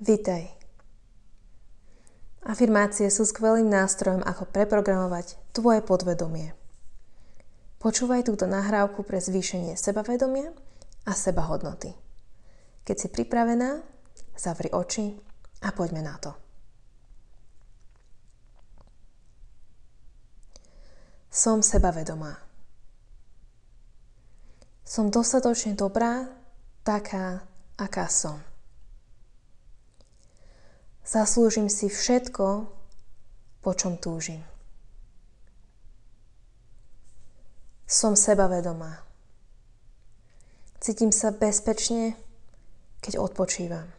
Vitaj. Afirmácie sú skvelým nástrojom, ako preprogramovať tvoje podvedomie. Počúvaj túto nahrávku pre zvýšenie sebavedomia a sebahodnoty. Keď si pripravená, zavri oči a poďme na to. Som sebavedomá. Som dostatočne dobrá, taká, aká som. Zaslúžim si všetko, po čom túžim. Som sebavedomá. Cítim sa bezpečne, keď odpočívam.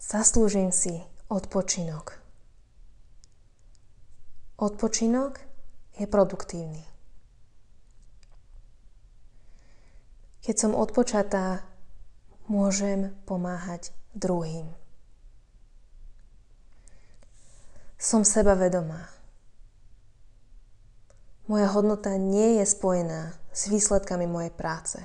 Zaslúžim si odpočinok. Odpočinok je produktívny. Keď som odpočatá, môžem pomáhať druhým. Som sebavedomá. Moja hodnota nie je spojená s výsledkami mojej práce.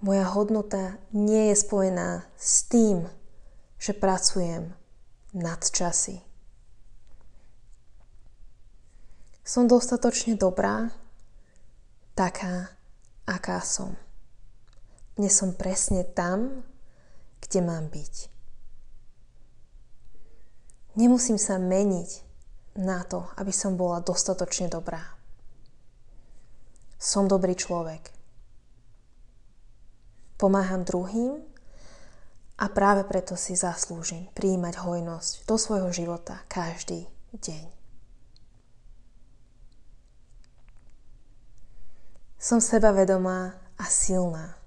Moja hodnota nie je spojená s tým, že pracujem nad časy. Som dostatočne dobrá, taká, aká som. Dnes som presne tam, kde mám byť. Nemusím sa meniť na to, aby som bola dostatočne dobrá. Som dobrý človek. Pomáham druhým a práve preto si zaslúžim prijímať hojnosť do svojho života každý deň. Som sebavedomá a silná.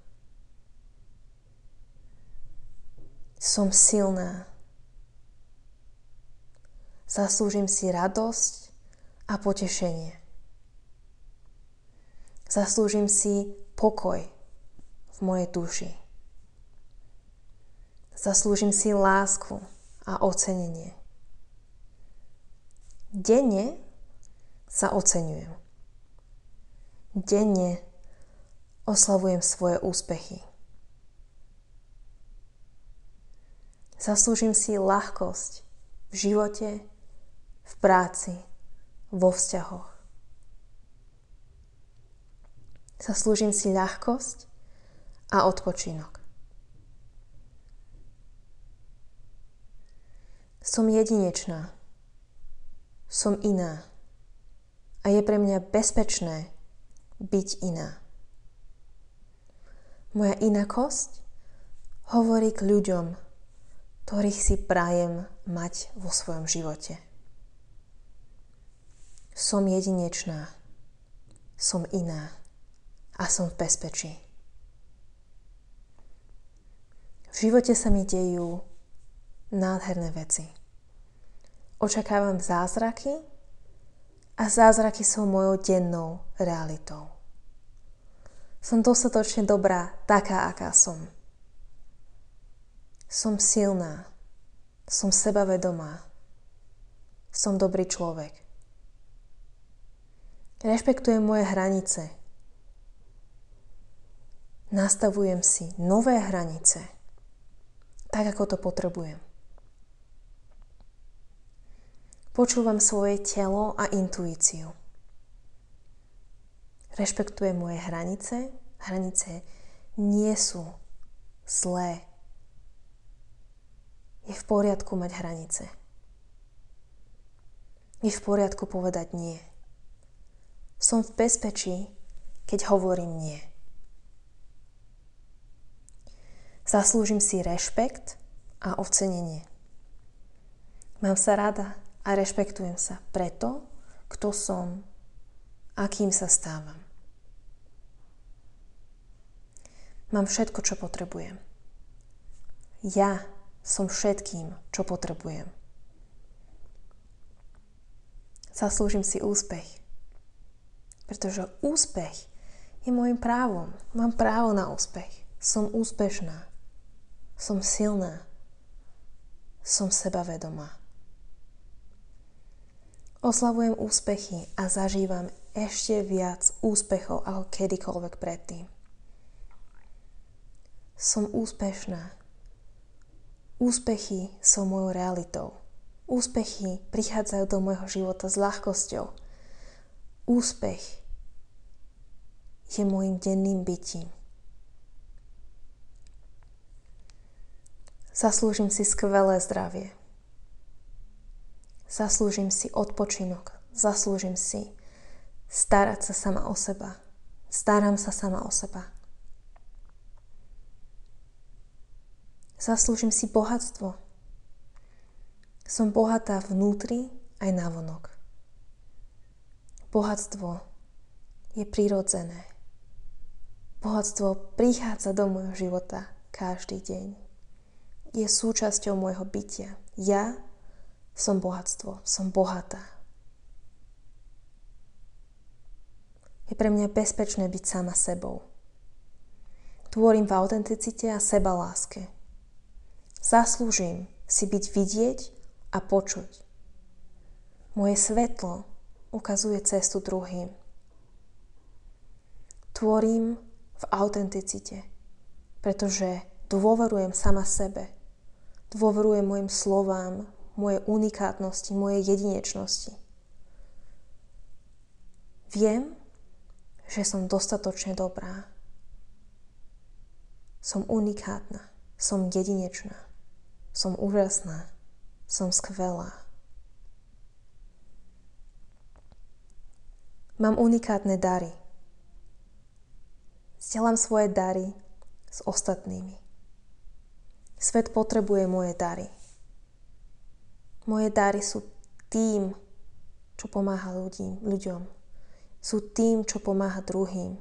Som silná. Zaslúžim si radosť a potešenie. Zaslúžim si pokoj v mojej duši. Zaslúžim si lásku a ocenenie. Denne sa oceňujem. Denne oslavujem svoje úspechy. Zaslúžim si ľahkosť v živote, v práci, vo vzťahoch. Zaslúžim si ľahkosť a odpočinok. Som jedinečná. Som iná. A je pre mňa bezpečné byť iná. Moja inakosť hovorí k ľuďom, ktorých si prajem mať vo svojom živote. Som jedinečná, som iná a som v bezpečí. V živote sa mi dejú nádherné veci. Očakávam zázraky a zázraky sú mojou dennou realitou. Som dostatočne dobrá, taká, aká som som silná. Som sebavedomá. Som dobrý človek. Rešpektujem moje hranice. Nastavujem si nové hranice, tak ako to potrebujem. Počúvam svoje telo a intuíciu. Rešpektujem moje hranice. Hranice nie sú zlé je v poriadku mať hranice. Je v poriadku povedať nie. Som v bezpečí, keď hovorím nie. Zaslúžim si rešpekt a ocenenie. Mám sa rada a rešpektujem sa preto, kto som, akým sa stávam. Mám všetko, čo potrebujem. Ja som všetkým, čo potrebujem. Zaslúžim si úspech. Pretože úspech je môjim právom. Mám právo na úspech. Som úspešná. Som silná. Som sebavedomá. Oslavujem úspechy a zažívam ešte viac úspechov ako kedykoľvek predtým. Som úspešná. Úspechy sú mojou realitou. Úspechy prichádzajú do môjho života s ľahkosťou. Úspech je môjim denným bytím. Zaslúžim si skvelé zdravie. Zaslúžim si odpočinok. Zaslúžim si starať sa sama o seba. Starám sa sama o seba. Zaslúžim si bohatstvo. Som bohatá vnútri aj navonok. Bohatstvo je prirodzené. Bohatstvo prichádza do môjho života každý deň. Je súčasťou môjho bytia. Ja som bohatstvo, som bohatá. Je pre mňa bezpečné byť sama sebou. Tvorím v autenticite a seba láske. Zaslúžim si byť vidieť a počuť. Moje svetlo ukazuje cestu druhým. Tvorím v autenticite, pretože dôverujem sama sebe. Dôverujem mojim slovám, mojej unikátnosti, mojej jedinečnosti. Viem, že som dostatočne dobrá. Som unikátna, som jedinečná. Som úžasná. Som skvelá. Mám unikátne dary. Zdieľam svoje dary s ostatnými. Svet potrebuje moje dary. Moje dary sú tým, čo pomáha ľudí, ľuďom. Sú tým, čo pomáha druhým.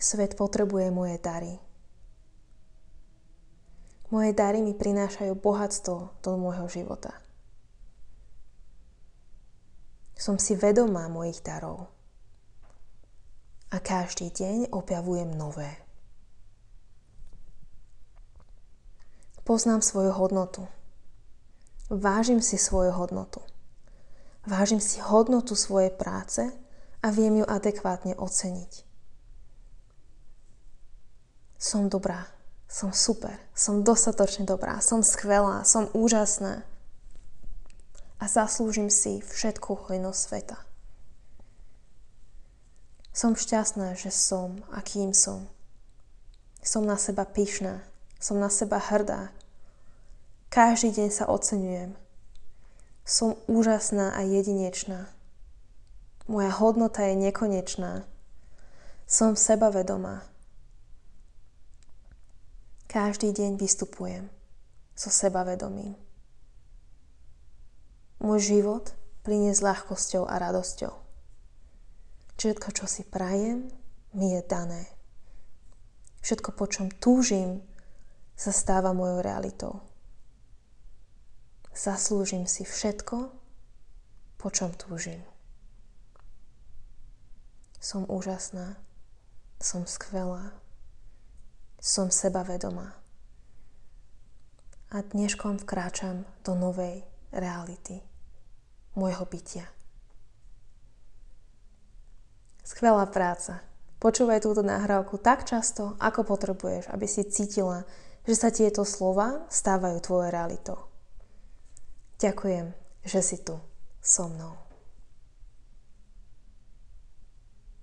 Svet potrebuje moje dary. Moje dary mi prinášajú bohatstvo do môjho života. Som si vedomá mojich darov a každý deň objavujem nové. Poznám svoju hodnotu. Vážim si svoju hodnotu. Vážim si hodnotu svojej práce a viem ju adekvátne oceniť. Som dobrá som super, som dostatočne dobrá, som skvelá, som úžasná a zaslúžim si všetku hojnosť sveta. Som šťastná, že som, akým som. Som na seba pyšná, som na seba hrdá. Každý deň sa oceňujem. Som úžasná a jedinečná. Moja hodnota je nekonečná. Som sebavedomá. Každý deň vystupujem so sebavedomím. Môj život plinie s ľahkosťou a radosťou. Všetko, čo si prajem, mi je dané. Všetko, po čom túžim, sa stáva mojou realitou. Zaslúžim si všetko, po čom túžim. Som úžasná, som skvelá, som sebavedomá. A dneškom vkráčam do novej reality môjho bytia. Skvelá práca. Počúvaj túto nahrávku tak často, ako potrebuješ, aby si cítila, že sa tieto slova stávajú tvojou realitou. Ďakujem, že si tu so mnou.